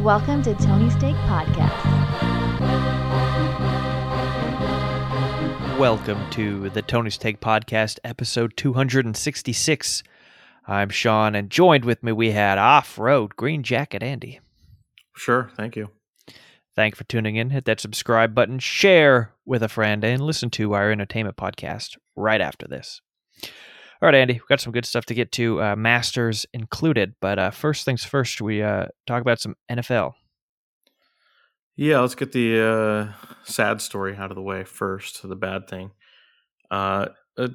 Welcome to Tony's Take Podcast. Welcome to the Tony's Take Podcast, episode 266. I'm Sean, and joined with me we had Off Road Green Jacket Andy. Sure, thank you. Thank you for tuning in. Hit that subscribe button, share with a friend, and listen to our entertainment podcast right after this. All right, Andy, we've got some good stuff to get to, uh, Masters included. But uh, first things first, we uh, talk about some NFL. Yeah, let's get the uh, sad story out of the way first. The bad thing, uh, a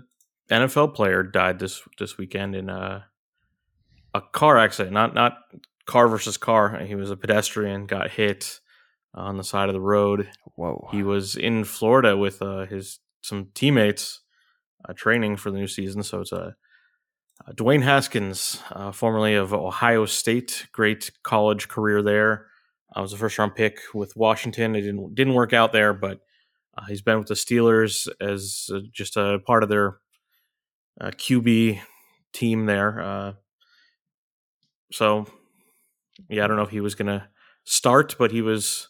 NFL player died this this weekend in a a car accident. Not not car versus car. He was a pedestrian, got hit on the side of the road. Whoa! He was in Florida with uh, his some teammates uh, training for the new season. So it's a uh, Dwayne Haskins, uh, formerly of Ohio State, great college career there. I was a first round pick with Washington. It didn't didn't work out there, but uh, he's been with the Steelers as just a part of their uh, QB team there. Uh, so, yeah, I don't know if he was going to start, but he was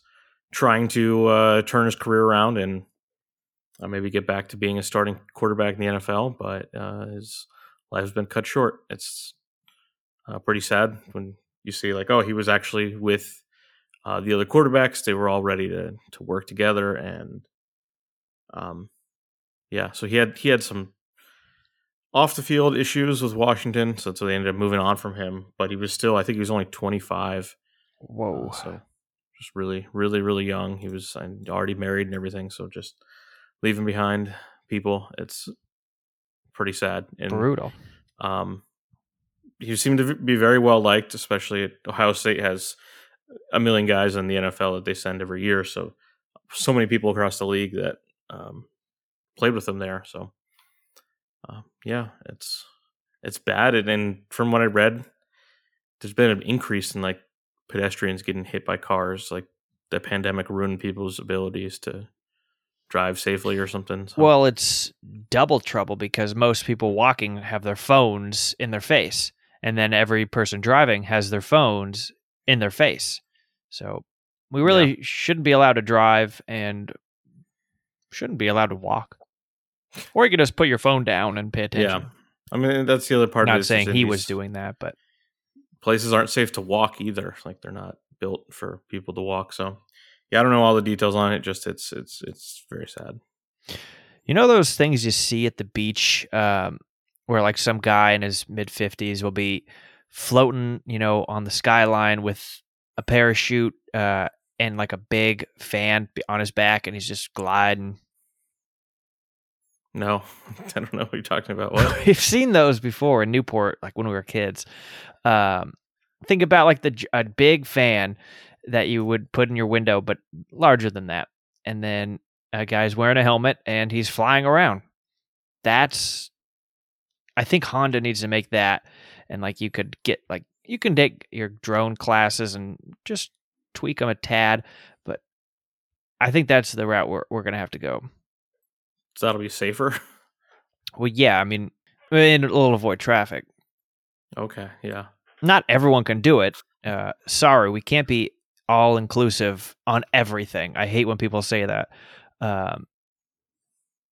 trying to turn his career around and uh, maybe get back to being a starting quarterback in the NFL. But uh, his life has been cut short. It's uh, pretty sad when you see like, oh, he was actually with uh, the other quarterbacks. They were all ready to to work together, and um, yeah. So he had he had some off the field issues with Washington, so, so they ended up moving on from him. But he was still, I think he was only 25. Whoa! Uh, so just really, really, really young. He was already married and everything. So just leaving behind people, it's pretty sad and Brutal. Um, he seemed to be very well liked, especially at Ohio State has a million guys in the NFL that they send every year. So so many people across the league that um, played with him there. So uh, yeah, it's it's bad. And, and from what I read, there's been an increase in like pedestrians getting hit by cars. Like the pandemic ruined people's abilities to drive safely or something. So. Well, it's double trouble because most people walking have their phones in their face, and then every person driving has their phones in their face. So we really yeah. shouldn't be allowed to drive and shouldn't be allowed to walk. Or you could just put your phone down and pay attention. Yeah. I mean, that's the other part not of it. Not saying he was doing that, but places aren't safe to walk either. Like they're not built for people to walk. So yeah, I don't know all the details on it. Just it's it's it's very sad. You know those things you see at the beach, um, where like some guy in his mid fifties will be floating, you know, on the skyline with a parachute uh, and like a big fan on his back, and he's just gliding. No, I don't know what you're talking about. What we've seen those before in Newport, like when we were kids. Um, think about like the a big fan that you would put in your window, but larger than that, and then a guy's wearing a helmet and he's flying around. That's, I think Honda needs to make that, and like you could get like you can take your drone classes and just tweak them a tad, but I think that's the route we're we're gonna have to go. So that'll be safer. Well, yeah, I mean, and it'll avoid traffic. Okay, yeah. Not everyone can do it. Uh, sorry, we can't be all inclusive on everything. I hate when people say that. Um,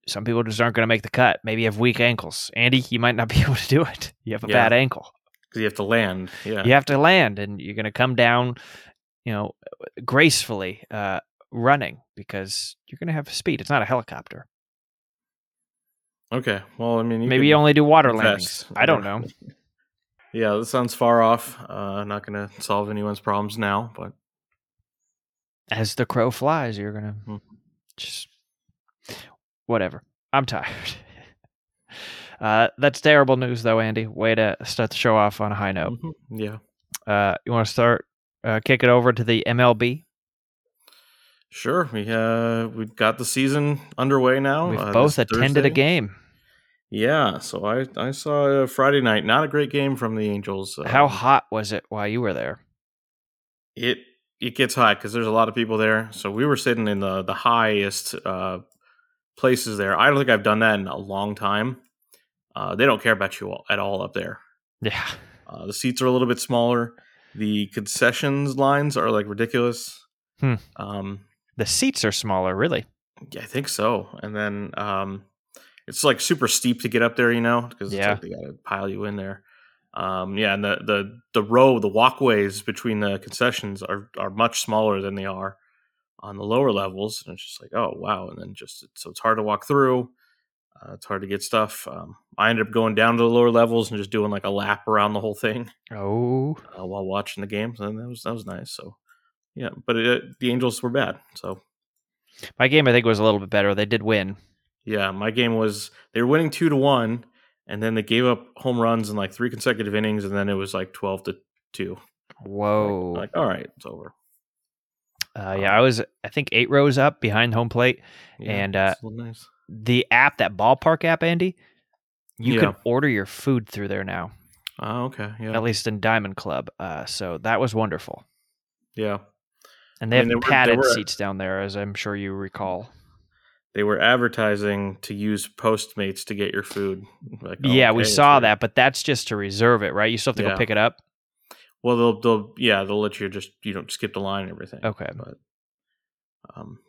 some people just aren't going to make the cut. Maybe you have weak ankles. Andy, you might not be able to do it. You have a yeah. bad ankle. Because you have to land. Yeah. You have to land, and you're going to come down, you know, gracefully uh, running because you're going to have speed. It's not a helicopter. Okay. Well, I mean, you maybe you only do water landings. I don't know. Yeah, this sounds far off. Uh, not going to solve anyone's problems now, but as the crow flies, you're going to hmm. just whatever. I'm tired. uh, that's terrible news, though, Andy. Way to start the show off on a high note. Mm-hmm. Yeah. Uh, you want to start? Uh, kick it over to the MLB. Sure, we uh we've got the season underway now. We've uh, both attended Thursday. a game. Yeah, so I I saw Friday night. Not a great game from the Angels. Um, How hot was it while you were there? It it gets hot because there's a lot of people there. So we were sitting in the the highest uh, places there. I don't think I've done that in a long time. Uh, they don't care about you at all up there. Yeah, uh, the seats are a little bit smaller. The concessions lines are like ridiculous. Hmm. Um, The seats are smaller, really. yeah, I think so. And then um, it's like super steep to get up there, you know, because Yeah. like they got to pile you in there. Um, yeah, and the the the row, the walkways between the concessions are are much smaller than they are on the lower levels, and it's just like, oh wow, and then just so it's hard to walk through. Uh, it's hard to get stuff. Um, I ended up going down to the lower levels and just doing like a lap around the whole thing Oh, uh, while watching the games, and that was that was nice. So yeah, but it, the Angels were bad. So my game I think was a little bit better. They did win. yeah, my game was they were winning two to one, and then they gave up home runs in like three consecutive innings, and then it was like twelve to two. Whoa. Like, like, all right, it's over. uh, yeah, I was I think eight rows up behind home plate. Yeah, And, uh, it's a little nice. The app, that ballpark app, Andy, you can order your food through there now. Oh, okay, yeah, At least in Diamond Club. Uh, so that was wonderful. yeah. And they I have mean, they were- they padded were- seats down there, as I'm sure you recall. They were advertising to use Postmates to get your food. Like, oh, yeah, we okay, it's saw that, but that's just to reserve it, right? You still have to go pick it up. Well, they'll they'll yeah they'll let you just you know skip the line and everything. Okay. but um,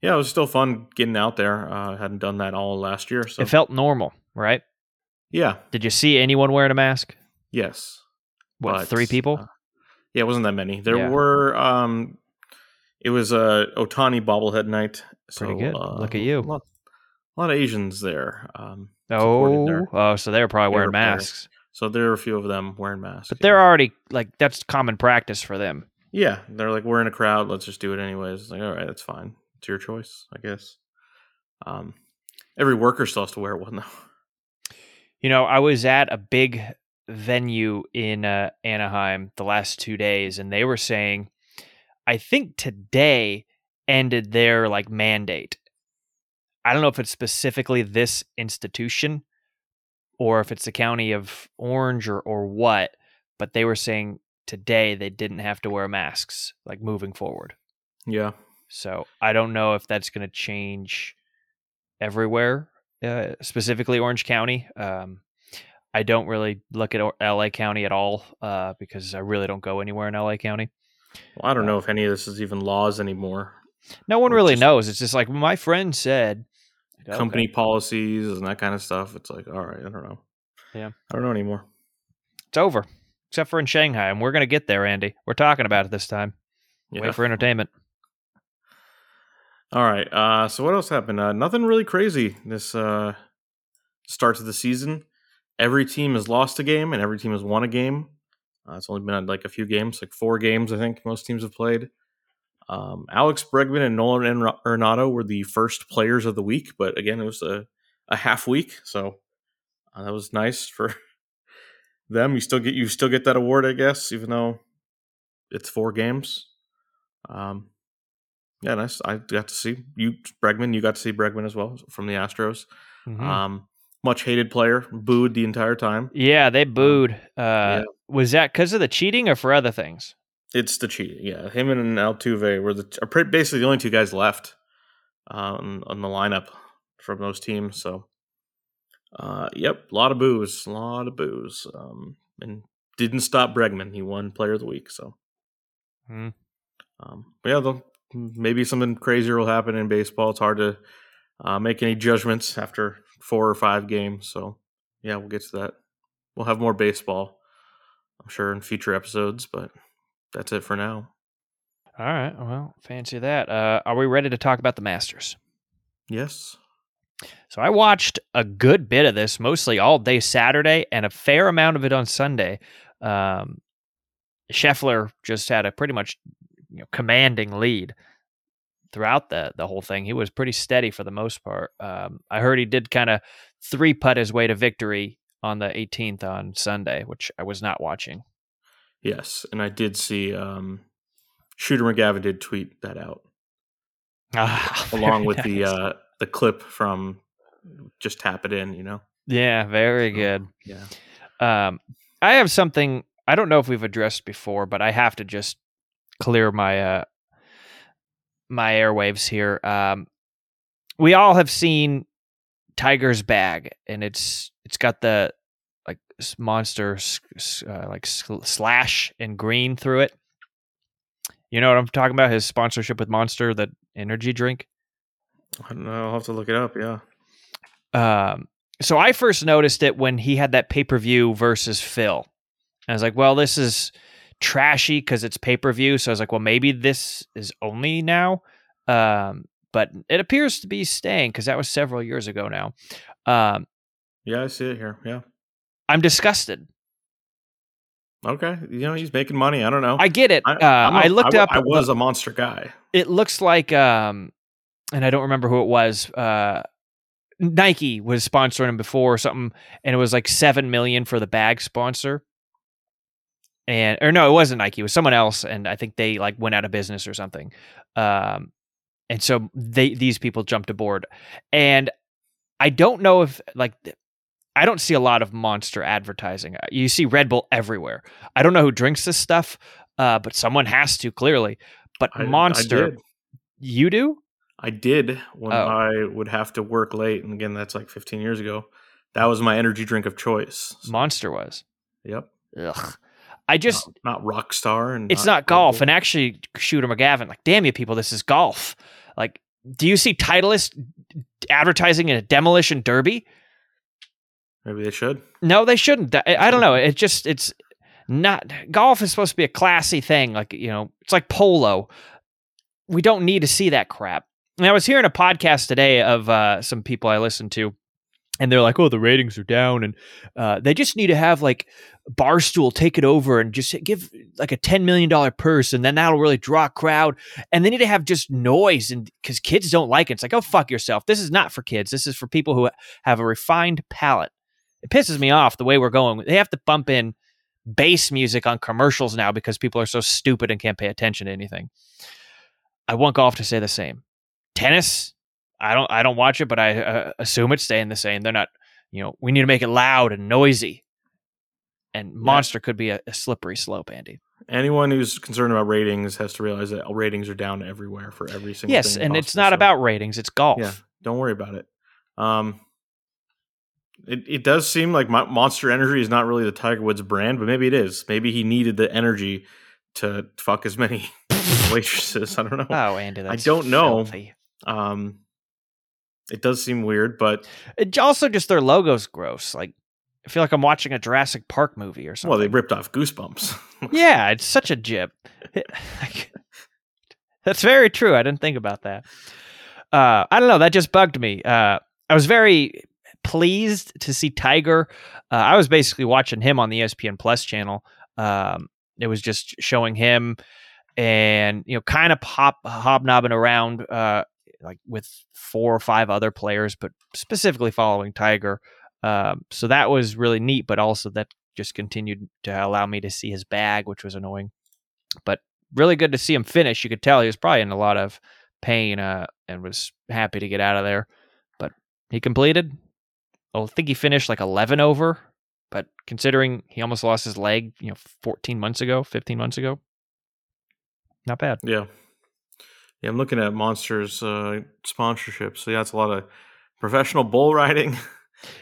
yeah, it was still fun getting out there. Uh, I hadn't done that all last year, so It felt normal, right? yeah, Did you see anyone wearing a mask? yes. What, but, three people? uh, yeah, it wasn't that many. There Yeah. were. um It was a Otani bobblehead night. So, Pretty good. uh, Look at you. A lot, a lot of Asians there. Um, oh, their oh, so they were probably wearing masks. So there are a few of them wearing masks. But they're already like that's common practice for them. Yeah, they're like, we're in a crowd. Let's just do it anyways. It's like, all right, that's fine. It's your choice, I guess. Um, every worker still has to wear one though. You know, I was at a big venue in uh, Anaheim the last two days, and they were saying, I think today ended their like mandate. I don't know if it's specifically this institution or if it's the county of Orange or, or what, but they were saying today they didn't have to wear masks like moving forward. Yeah, So I don't know if that's going to change everywhere, uh, specifically Orange County. Um, I don't really look at LA County at all uh, because I really don't go anywhere in LA County. Well, I don't know if any of this is even laws anymore. No one Or really just- knows. It's just like my friend said. Company okay, policies and that kind of stuff. It's like, all right, I don't know. Yeah. I don't know anymore. it's over, except for in Shanghai, and we're going to get there, Andy. We're talking about it this time. Yeah. Wait for entertainment. All right. Uh, so what else happened? Uh, nothing really crazy this uh, start to the season. Every team has lost a game and every team has won a game. Uh, it's only been uh, like a few games, like four games, I think most teams have played. Um, Alex Bregman and Nolan En- Arenado were the first players of the week, but again, it was a, a half week, so uh, that was nice for them. You still get you still get that award, I guess, even though it's four games. Um, yeah, nice. I got to see you, Bregman. You got to see Bregman as well from the Astros. Mhm. Um, much hated player, booed the entire time. yeah, they booed. Uh, yeah. Was that because of the cheating or for other things? It's the cheating. Yeah, him and Altuve were the are basically the only two guys left um, on the lineup from those teams. So, uh, yep, a lot of booze, a lot of booze, um, and didn't stop Bregman. He won Player of the Week. So, Hmm. um, yeah, maybe something crazier will happen in baseball. It's hard to uh, make any judgments after four or five games. So, yeah, we'll get to that. We'll have more baseball, I'm sure, in future episodes. But that's it for now. All right. Well, fancy that. Uh, are we ready to talk about the Masters? Yes. So I watched a good bit of this, mostly all day Saturday, and a fair amount of it on Sunday. Um, Scheffler just had a pretty much you know, commanding lead throughout the the whole thing. He was pretty steady for the most part. Um, I heard he did kind of three putt his way to victory on the 18th on Sunday, which I was not watching. Yes, and I did see um, Shooter McGavin did tweet that out Ah, along with the uh, the clip from just tap it in. You know. yeah, very So, good. Yeah. Um, I have something I don't know if we've addressed before, but I have to just clear my uh my airwaves here. Um, we all have seen Tiger's bag, and it's it's got the like monster uh, like slash and green through it. You know what I'm talking about? His sponsorship with Monster, the energy drink. I don't know. I'll have to look it up. Yeah. Um, so I first noticed it when he had that pay per view versus Phil. And I was like, well, this is trashy because it's pay per view. So I was like, well, maybe this is only now. Um, but it appears to be staying because that was several years ago now. Um, Yeah, I see it here. Yeah. I'm disgusted. Okay. You know, he's making money. I don't know. I get it. I, uh, a- I looked I, up. I was a monster guy. it looks like, um, and I don't remember who it was. Uh, Nike was sponsoring him before or something, and it was like seven million for the bag sponsor. And or no, it wasn't Nike. It was someone else, and I think they like went out of business or something. Um, and so they these people jumped aboard, and I don't know if like I don't see a lot of monster advertising. Uh, You see Red Bull everywhere. I don't know who drinks this stuff, uh, but someone has to clearly. But I, Monster, I you do? I did when Oh. I would have to work late. And again, that's like 15 years ago. That was my energy drink of choice. Monster was. yep. Ugh. I just not, not Rockstar. And it's not Red golf. And actually, Shooter McGavin, like, damn you people, this is golf. Like, do you see Titleist advertising in a demolition derby? Maybe they should. No, they shouldn't. I, I don't know. It just it's not golf is supposed to be a classy thing. Like you know, it's like polo. We don't need to see that crap. And I was hearing a podcast today of uh, some people I listened to, and they're like, "Oh, the ratings are down, and uh, they just need to have like Barstool take it over and just give like a ten million dollar purse, and then that'll really draw a crowd. And they need to have just noise, and because kids don't like it, it's like, oh fuck yourself. This is not for kids. This is for people who have a refined palate. It pisses me off the way we're going. They have to bump in bass music on commercials now because people are so stupid and can't pay attention to anything. I want golf to say the same. Tennis, I don't I don't watch it, but I uh, assume it's staying the same. They're not, you know, we need to make it loud and noisy. And Monster could be a, a slippery slope, Andy. Anyone who's concerned about ratings has to realize that ratings are down everywhere for every single Yes, and it's not about ratings, it's golf. Yeah, don't worry about it. Um, it, it does seem like Monster Energy is not really the Tiger Woods brand, but maybe it is. Maybe he needed the energy to fuck as many waitresses. I don't know. Oh, Andy, that's don't know. filthy. Um, it does seem weird, but It, also, just their logo's gross. Like, I feel like I'm watching a Jurassic Park movie or something. well, they ripped off Goosebumps. Yeah, it's such a jib. That's very true. I didn't think about that. Uh, I don't know. That just bugged me. Uh, I was very pleased to see Tiger. Uh, I was basically watching him on the ESPN Plus channel. Um, it was just showing him and you know kind of pop hobnobbing around uh, like with four or five other players, but specifically following Tiger. Um, so that was really neat, but also that just continued to allow me to see his bag, which was annoying. But really good to see him finish. You could tell he was probably in a lot of pain uh, and was happy to get out of there. But he completed. I think he finished like 11 over. But considering he almost lost his leg, you know, 14 months ago, 15 months ago, not bad. yeah, yeah. I'm looking at Monsters uh, sponsorship. So yeah, it's a lot of professional bull riding.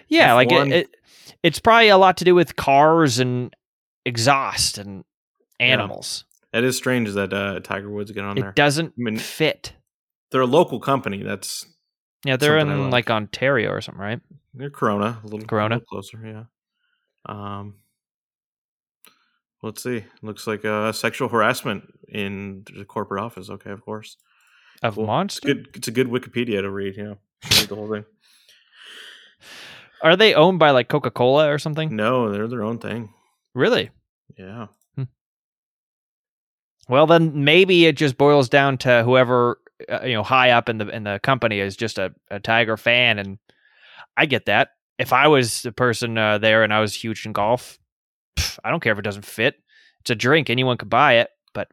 Yeah, like it, F1. it, it's probably a lot to do with cars and exhaust and animals. It is strange that uh, Tiger Woods get on there. It doesn't I mean- fit. They're a local company. That's Yeah, they're in like. Ontario or something, right? They're Corona, a little Corona. a little closer, yeah. Um, let's see. Looks like uh, sexual harassment in the corporate office. Okay, of course. Of Cool. It's Monster. good. It's a good Wikipedia to read. Yeah, read the whole thing. Are they owned by like Coca Cola or something? No, they're their own thing. Really? Yeah, Well, then maybe it just boils down to whoever uh, you know high up in the in the company is just a, a Tiger fan, and I get that. If I was the person uh, there and I was huge in golf, pff, I don't care if it doesn't fit. It's a drink; anyone could buy it. But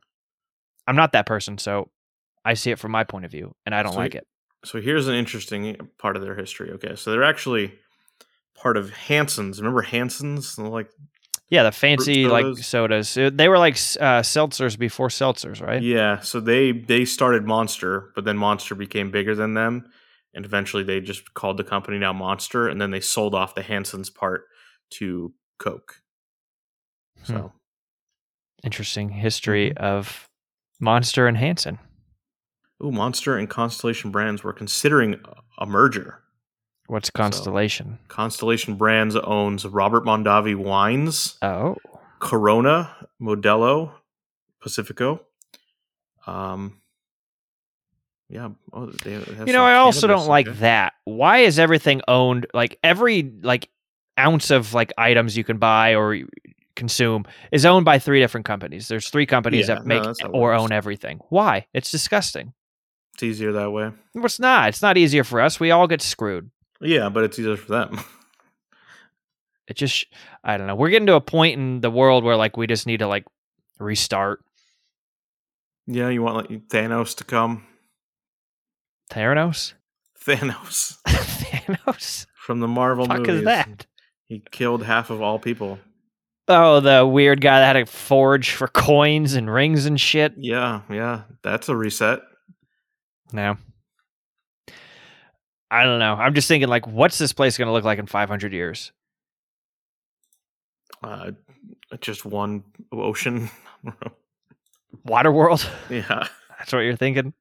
I'm not that person, so I see it from my point of view, and I don't Sweet. like it. So here's an interesting part of their history. Okay, so they're actually part of Hansen's. Remember Hansen's? Like, Yeah, the fancy like sodas. They were like uh, seltzers before seltzers, right? yeah. So they they started Monster, but then Monster became bigger than them, and eventually they just called the company now Monster, and then they sold off the Hansen's part to Coke. So Hmm. Interesting history of Monster and Hanson. Ooh, Monster and Constellation Brands were considering a merger. What's Constellation? Constellation Brands owns Robert Mondavi Wines, Oh, Corona, Modelo, Pacifico. Um, yeah. Oh, they have you know, I also don't like that. Why is everything owned like every like ounce of like items you can buy or consume is owned by three different companies? There's three companies Yeah, that make it or own everything. Why? It's disgusting. It's easier that way. Well, It's not. It's not easier for us. We all get screwed. Yeah, but it's easier for them. It just, I don't know. We're getting to a point in the world where like we just need to like restart. yeah, you want like Thanos to come. Theranos? Thanos Thanos? from the Marvel Fuck movies. is that? He killed half of all people. Oh, the weird guy that had a forge for coins and rings and shit. Yeah, yeah, that's a reset. No. I don't know. I'm just thinking, like, what's this place going to look like in 500 years? Uh, just one ocean. water world. yeah, That's what you're thinking?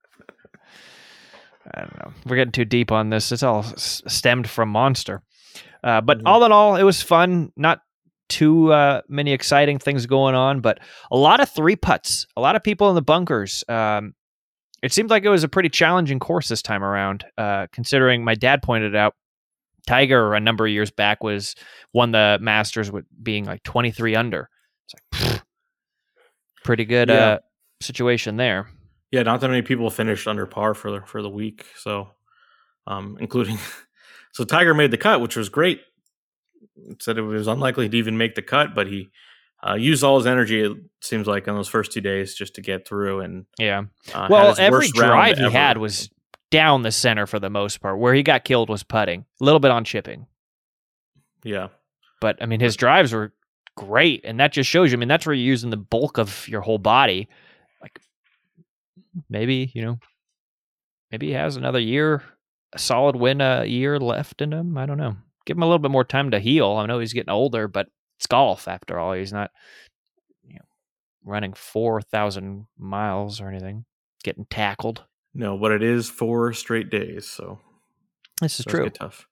I don't know. We're getting too deep on this. It's all s- stemmed from Monster. Uh, but Mhm. all in all, it was fun. Not too uh, many exciting things going on, but a lot of three putts. A lot of people in the bunkers. Um, it seemed like it was a pretty challenging course this time around, uh, considering my dad pointed out Tiger a number of years back was won the Masters with being like 23 under. It's like pfft, pretty good Yeah. uh, situation there. yeah. Not that many people finished under par for the for the week. So, um, including so Tiger made the cut, which was great. Said it was unlikely to even make the cut, but he uh, used all his energy. It seems like on those first two days just to get through. And Yeah. uh, Well, every drive he ever. had was down the center for the most part. Where he got killed was putting, a little bit on chipping. yeah. But I mean, his drives were great, and that just shows you. I mean, that's where you're using the bulk of your whole body. Like maybe you know, maybe he has another year, a solid win a year left in him. I don't know. Give him a little bit more time to heal. I know he's getting older, but it's golf after all. He's not, you know, running four thousand miles or anything, getting tackled. No, but it is four straight days, so This is true. tough.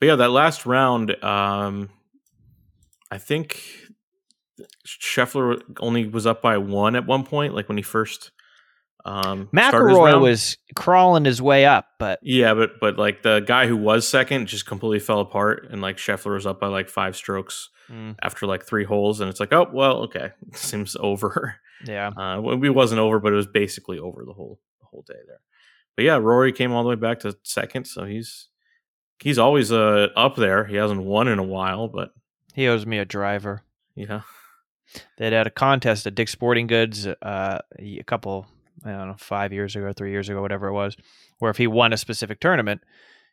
But yeah, that last round, um, I think Scheffler only was up by one at one point, like when he first um, McIlroy was crawling his way up, but Yeah, but but like the guy who was second just completely fell apart, and like Scheffler was up by like five strokes mm, after like three holes, and it's like, oh well, okay, seems over. yeah, Uh, it wasn't over, but it was basically over the whole the whole day there. But yeah, Rory came all the way back to second, so he's he's always uh up there. He hasn't won in a while, but he owes me a driver. yeah, They had a contest at Dick's Sporting Goods uh, a couple, I don't know, five years ago, three years ago, whatever it was, where if he won a specific tournament,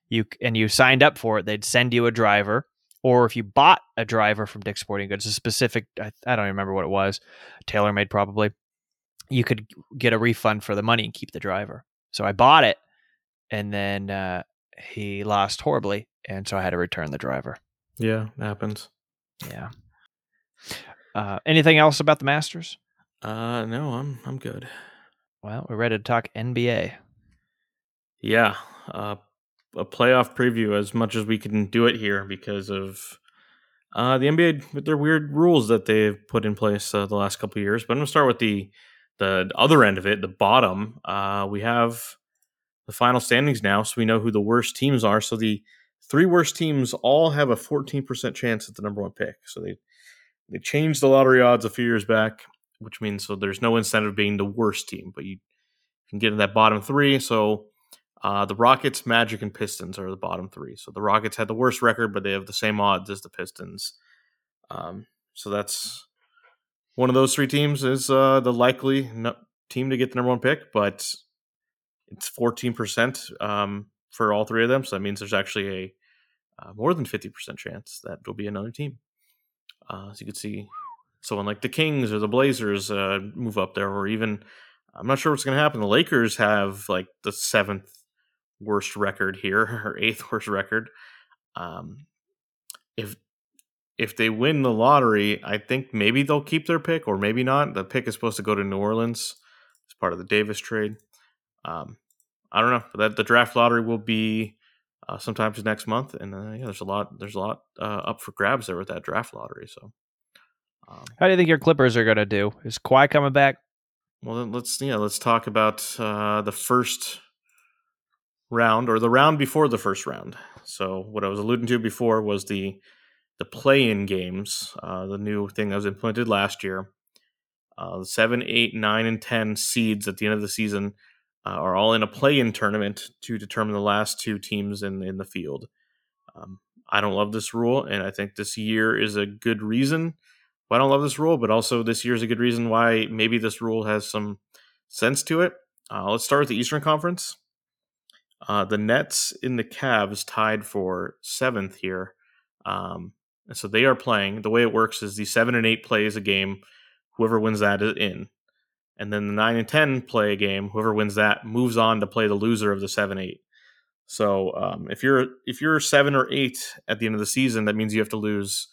you and you signed up for it, they'd send you a driver. Or if you bought a driver from Dick's Sporting Goods, a specific, I, I don't remember what it was, TaylorMade probably, you could get a refund for the money and keep the driver. So I bought it, and then uh, he lost horribly, and so I had to return the driver. yeah, it happens. Yeah. Uh, anything else about the Masters? Uh, no, I'm I'm good. Well, we're ready to talk NBA. Yeah, uh, a playoff preview as much as we can do it here because of uh, the NBA with their weird rules that they've put in place uh, the last couple years. But I'm gonna start with the the other end of it, the bottom. Uh, we have the final standings now, so we know who the worst teams are. So the three worst teams all have a 14% chance at the number one pick. So they they changed the lottery odds a few years back, which means so there's no incentive being the worst team, but you can get in that bottom three. So uh, the Rockets, Magic, and Pistons are the bottom three. So the Rockets had the worst record, but they have the same odds as the Pistons. Um, so that's one of those three teams is uh, the likely no- team to get the number one pick, but it's fourteen percent um, for all three of them. So that means there's actually a uh, more than fifty percent chance that will be another team. Uh, so you could see someone like the Kings or the Blazers uh, move up there, or even I'm not sure what's going to happen. The Lakers have like the seventh worst record here, or eighth worst record. Um, if if they win the lottery, I think maybe they'll keep their pick or maybe not. The pick is supposed to go to New Orleans as part of the Davis trade. Um, I don't know. That the draft lottery will be uh, sometimes next month, and uh, yeah, there's a lot. There's a lot uh, up for grabs there with that draft lottery. So, um, How do you think your Clippers are going to do? Is Kawhi coming back? well, then let's yeah, let's talk about uh, the first round or the round before the first round. So, what I was alluding to before was the the play-in games, uh, the new thing that was implemented last year. Uh, seven, eight, nine, and ten seeds at the end of the season uh, are all in a play-in tournament to determine the last two teams in in the field. Um, I don't love this rule, and I think this year is a good reason why I don't love this rule, but also this year is a good reason why maybe this rule has some sense to it. Uh, let's start with the Eastern Conference. Uh, the Nets in the Cavs tied for seventh here. Um, and so they are playing. The way it works is the seven and eight plays a game. Whoever wins that is in. And then the nine and ten play a game. Whoever wins that moves on to play the loser of the seven eight. So um, if you're if you're seven or eight at the end of the season, that means you have to lose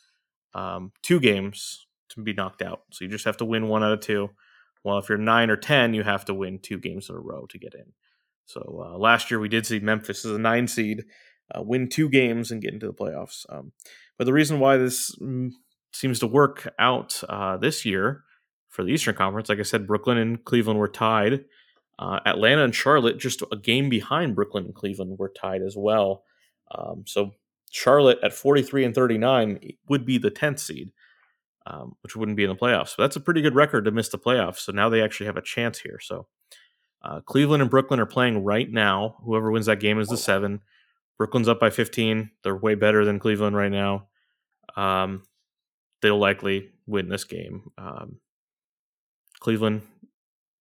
um, two games to be knocked out. So you just have to win one out of two. While if you're nine or ten, you have to win two games in a row to get in. So uh, last year we did see Memphis as a nine seed uh, win two games and get into the playoffs. Um, but the reason why this mm, seems to work out uh, this year for the Eastern Conference, like I said, Brooklyn and Cleveland were tied. Uh, Atlanta and Charlotte, just a game behind Brooklyn and Cleveland, were tied as well. Um, so Charlotte at 43 and 39 would be the 10th seed, um, which wouldn't be in the playoffs. So that's a pretty good record to miss the playoffs. So now they actually have a chance here. So uh, Cleveland and Brooklyn are playing right now. Whoever wins that game is the seven. Brooklyn's up by 15. They're way better than Cleveland right now. Um, they'll likely win this game. Um, Cleveland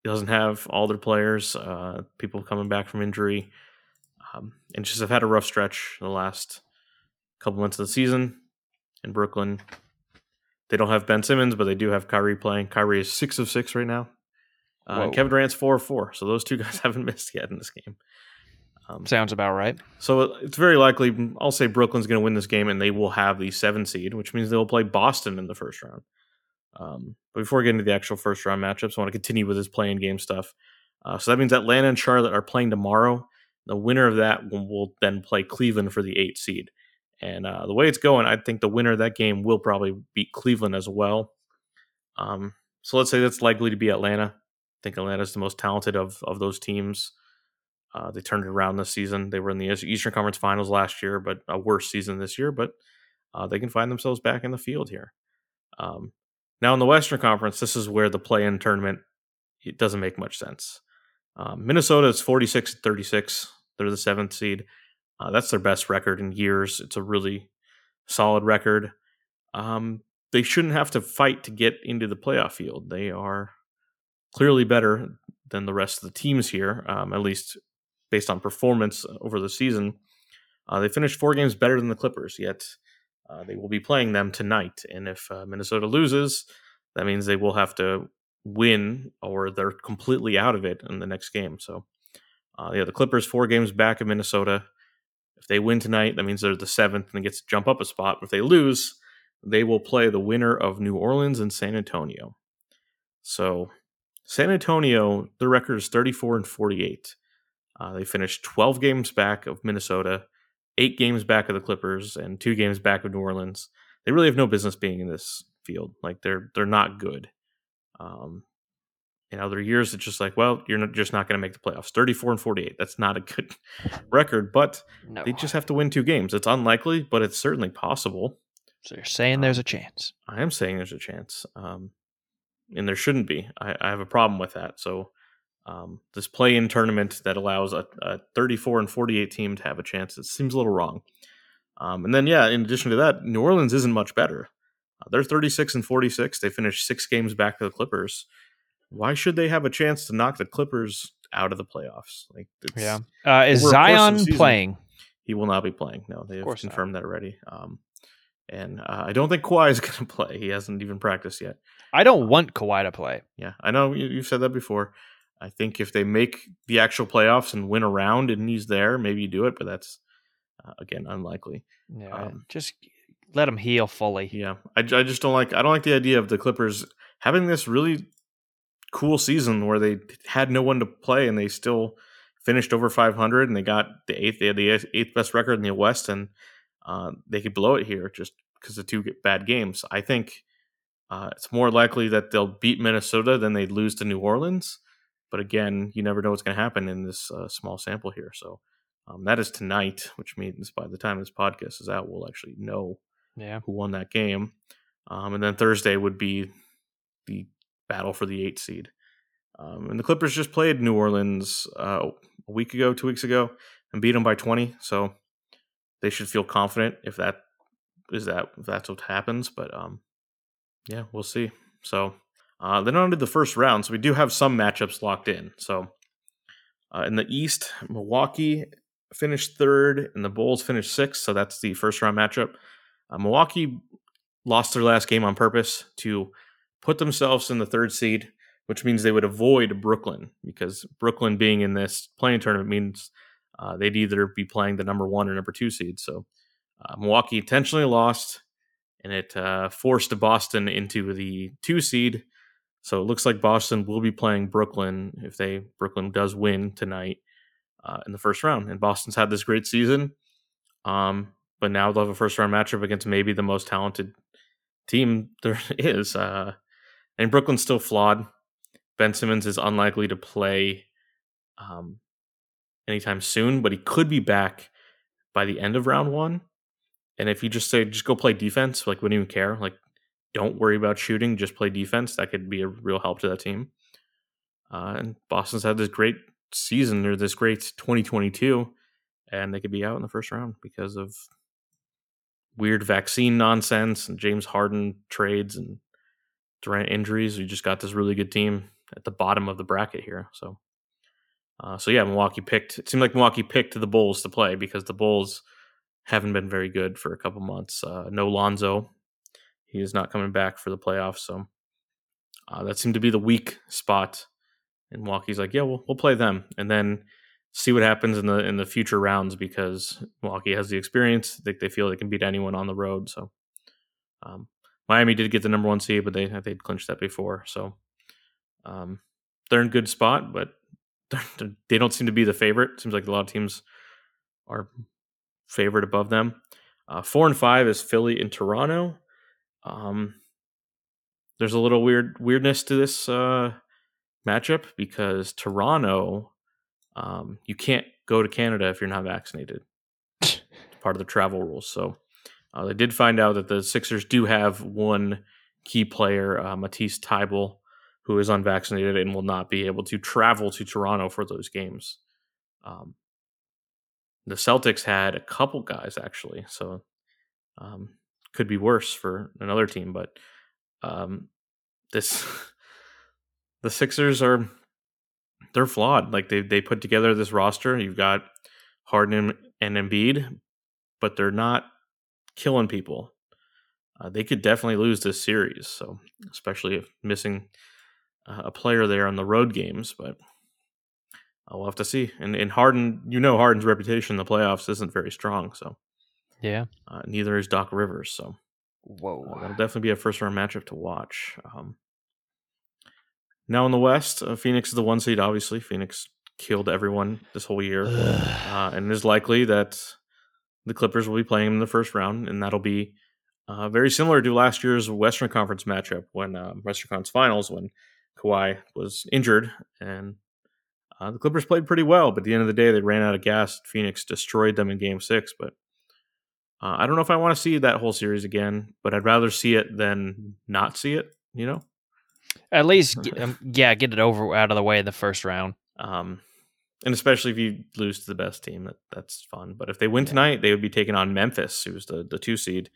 doesn't have all their players, uh, people coming back from injury, um, and just have had a rough stretch the last couple months of the season. In Brooklyn, they don't have Ben Simmons, but they do have Kyrie playing. Kyrie is six of six right now. Uh, Kevin Durant's four of four, so those two guys haven't missed yet in this game. Um, Sounds about right. so it's very likely, I'll say Brooklyn's going to win this game and they will have the seven seed, which means they will play Boston in the first round. Um, but before we get into the actual first round matchups, I want to continue with this play-in game stuff. Uh, so that means Atlanta and Charlotte are playing tomorrow. The winner of that will, will then play Cleveland for the eight seed. And uh, the way it's going, I think the winner of that game will probably beat Cleveland as well. Um, so let's say that's likely to be Atlanta. I think Atlanta's the most talented of, of those teams. Uh, they turned it around this season. They were in the Eastern Conference Finals last year, but a worse season this year. But uh, they can find themselves back in the field here. Um, now in the Western Conference, this is where the play-in tournament it doesn't make much sense. Um, Minnesota is 46 36. They're the seventh seed. Uh, that's their best record in years. It's a really solid record. Um, they shouldn't have to fight to get into the playoff field. They are clearly better than the rest of the teams here, um, at least based on performance over the season. Uh, they finished four games better than the Clippers, yet uh, they will be playing them tonight. And if uh, Minnesota loses, that means they will have to win or they're completely out of it in the next game. So, uh, yeah, the Clippers four games back of Minnesota. If they win tonight, that means they're the seventh and they get to jump up a spot. If they lose, they will play the winner of New Orleans and San Antonio. So, San Antonio, their record is 34 and 48. Uh, they finished 12 games back of Minnesota, eight games back of the Clippers, and two games back of New Orleans. They really have no business being in this field. Like they're they're not good. Um, in other years, it's just like, well, you're not, just not going to make the playoffs. 34 and 48. That's not a good record, but No. they just have to win two games. It's unlikely, but it's certainly possible. so you're saying there's a chance. I am saying there's a chance, um, and there shouldn't be. I, I have a problem with that. So um, this play-in tournament that allows a, a 34 and 48 team to have a chance, it seems a little wrong. Um, and then, yeah, in addition to that, New Orleans isn't much better. Uh, they're 36 and 46. They finished six games back to the Clippers. Why should they have a chance to knock the Clippers out of the playoffs? Like, it's, Yeah. Uh, is Over the course of the Zion season- playing? he will not be playing. No, they have course not. confirmed that already. Um, and uh, I don't think Kawhi is going to play. He hasn't even practiced yet. I don't want Kawhi to play. Yeah, I know you, you've said that before. I think if they make the actual playoffs and win a round and he's there, maybe you do it, but that's uh, again unlikely. Yeah. Um, just let him heal fully. Yeah, I, I just don't like I don't like the idea of the Clippers having this really cool season where they had no one to play and they still finished over 500 and they got the eighth they had the eighth best record in the West and uh, they could blow it here just because of two bad games. I think uh, it's more likely that they'll beat Minnesota than they'd lose to New Orleans. But again, you never know what's going to happen in this uh, small sample here. So um, that is tonight, which means by the time this podcast is out, we'll actually know Yeah. who won that game. Um, and then Thursday would be the battle for the eight seed. Um, and the Clippers just played New Orleans uh, a week ago, two weeks ago, and beat them by 20. So they should feel confident if that is that if that's what happens. But um, yeah, we'll see. So uh, then on to the first round. So we do have some matchups locked in. So uh, in the East, Milwaukee finished third, and the Bulls finished sixth. So that's the first round matchup. Uh, Milwaukee lost their last game on purpose to put themselves in the third seed, which means they would avoid Brooklyn because Brooklyn being in this play-in tournament means uh, they'd either be playing the number one or number two seed. So uh, Milwaukee intentionally lost, and it uh, forced Boston into the two seed. So it looks like Boston will be playing Brooklyn if they Brooklyn does win tonight uh, in the first round. And Boston's had this great season, um, but now they'll have a first round matchup against maybe the most talented team there is. Uh, and Brooklyn's still flawed. Ben Simmons is unlikely to play um, anytime soon, but he could be back by the end of round one. And if you just say, just go play defense, like, wouldn't even care. Like, don't worry about shooting, just play defense. That could be a real help to that team. Uh, and Boston's had this great season or this great 2022, and they could be out in the first round because of weird vaccine nonsense and James Harden trades and Durant injuries. We just got this really good team at the bottom of the bracket here. So, uh, so yeah, Milwaukee picked. It seemed like Milwaukee picked the Bulls to play because the Bulls haven't been very good for a couple months. Uh, no Lonzo, he is not coming back for the playoffs. So uh, that seemed to be the weak spot. And Milwaukee's like, yeah, we'll we'll play them, and then see what happens in the in the future rounds because Milwaukee has the experience. They they feel they can beat anyone on the road. So um, Miami did get the number one seed, but they they'd clinched that before. So um, they're in good spot, but they don't seem to be the favorite. Seems like a lot of teams are favored above them. Uh, four and five is Philly and Toronto. Um, there's a little weird weirdness to this uh, matchup because Toronto, um, you can't go to Canada if you're not vaccinated. It's part of the travel rules. So uh, they did find out that the Sixers do have one key player, uh, Matisse Thybulle, who is unvaccinated and will not be able to travel to Toronto for those games. Um, the Celtics had a couple guys actually, so um, could be worse for another team. But um, this, the Sixers are they're flawed. Like they they put together this roster. You've got Harden and Embiid, but they're not killing people. Uh, they could definitely lose this series. So especially if missing uh, a player there on the road games, but we'll have to see. And and Harden, you know, Harden's reputation in the playoffs isn't very strong. So Yeah. uh, neither is Doc Rivers. So Whoa. uh, that'll definitely be a first round matchup to watch. Um, now in the West, uh, Phoenix is the one seed. Obviously, Phoenix killed everyone this whole year, uh, and it is likely that the Clippers will be playing them in the first round, and that'll be uh, very similar to last year's Western Conference matchup when uh, Western Conference Finals when Kawhi was injured, and uh, the Clippers played pretty well. But at the end of the day, they ran out of gas. Phoenix destroyed them in Game Six, but uh, I don't know if I want to see that whole series again, but I'd rather see it than not see it. You know, At least, um, yeah, get it over out of the way in the first round. um, and especially if you lose to the best team, that that's fun. But if they win tonight, they would be taking on Memphis, who's the the two seed.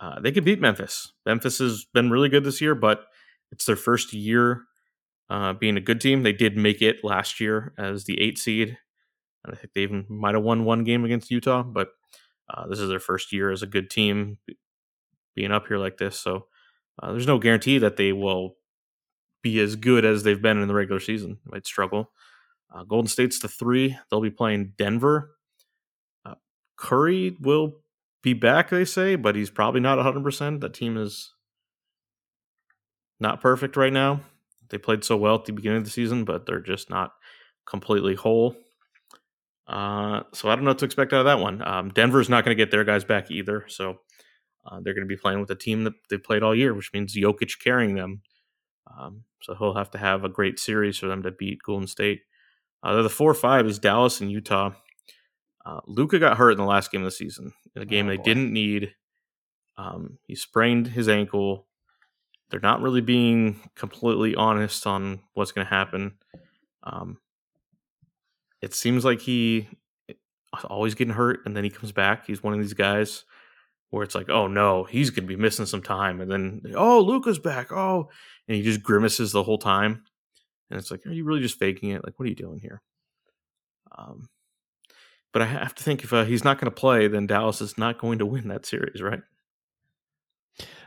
Uh, they could beat Memphis. Memphis has been really good this year, but it's their first year uh, being a good team. They did make it last year as the eight seed. And I think they even might have won one game against Utah, but uh, this is their first year as a good team being up here like this. So uh, there's no guarantee that they will be as good as they've been in the regular season. They might struggle. Uh, Golden State's the three. They'll be playing Denver. Uh, Curry will be back, they say, but he's probably not 100%. That team is not perfect right now. They played so well at the beginning of the season, but they're just not completely whole. Uh, so I don't know what to expect out of that one. Um, Denver's not going to get their guys back either. So uh, they're going to be playing with a team that they played all year, which means Jokic carrying them. Um, so he'll have to have a great series for them to beat Golden State. Uh, the four five is Dallas and Utah. Uh, Luka got hurt in the last game of the season in a game Oh, they boy. didn't need. Um, he sprained his ankle. They're not really being completely honest on what's going to happen. Um, it seems like he is always getting hurt, and then he comes back. He's one of these guys where it's like, oh no, he's going to be missing some time, and then oh, Luka's back. Oh, and he just grimaces the whole time, and it's like, are you really just faking it? Like, what are you doing here? Um, but I have to think if uh, he's not going to play, then Dallas is not going to win that series, right?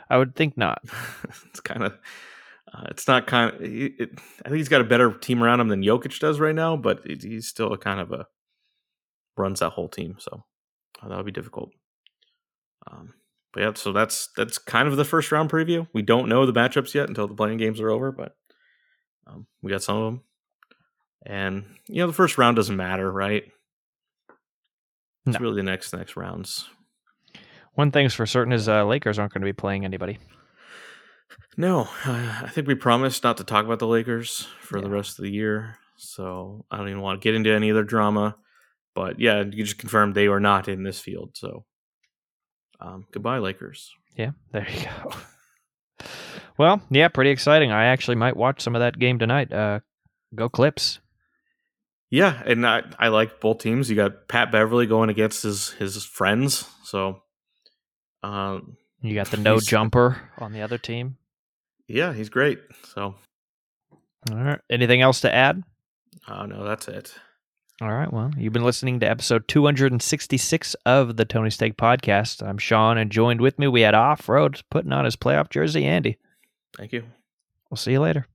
I would think not. it's kind of, uh, it's not kind of. It, it, I think he's got a better team around him than Jokic does right now, but it, he's still a kind of a runs that whole team, so uh, that would be difficult. Um, but yeah, so that's that's kind of the first round preview. We don't know the matchups yet until the play-in games are over, but um, we got some of them. And you know, the first round doesn't matter, right? It's No. really the next next rounds. One thing's for certain is uh, Lakers aren't going to be playing anybody. No, uh, I think we promised not to talk about the Lakers for the rest of the year. So I don't even want to get into any other drama. But yeah, you just confirmed they are not in this field. So um, goodbye, Lakers. Yeah, there you go. well, yeah, pretty exciting. I actually might watch some of that game tonight. Uh, go Clips. Yeah, and I, I like both teams. You got Pat Beverley going against his his friends. So um, You got the no jumper on the other team. yeah, he's great. So All right. Anything else to add? uh, no, that's it. All right. Well, you've been listening to episode 266 of the Tony's Take Podcast. I'm Sean, and joined with me, we had Off Road putting on his playoff jersey, Andy. Thank you. We'll see you later.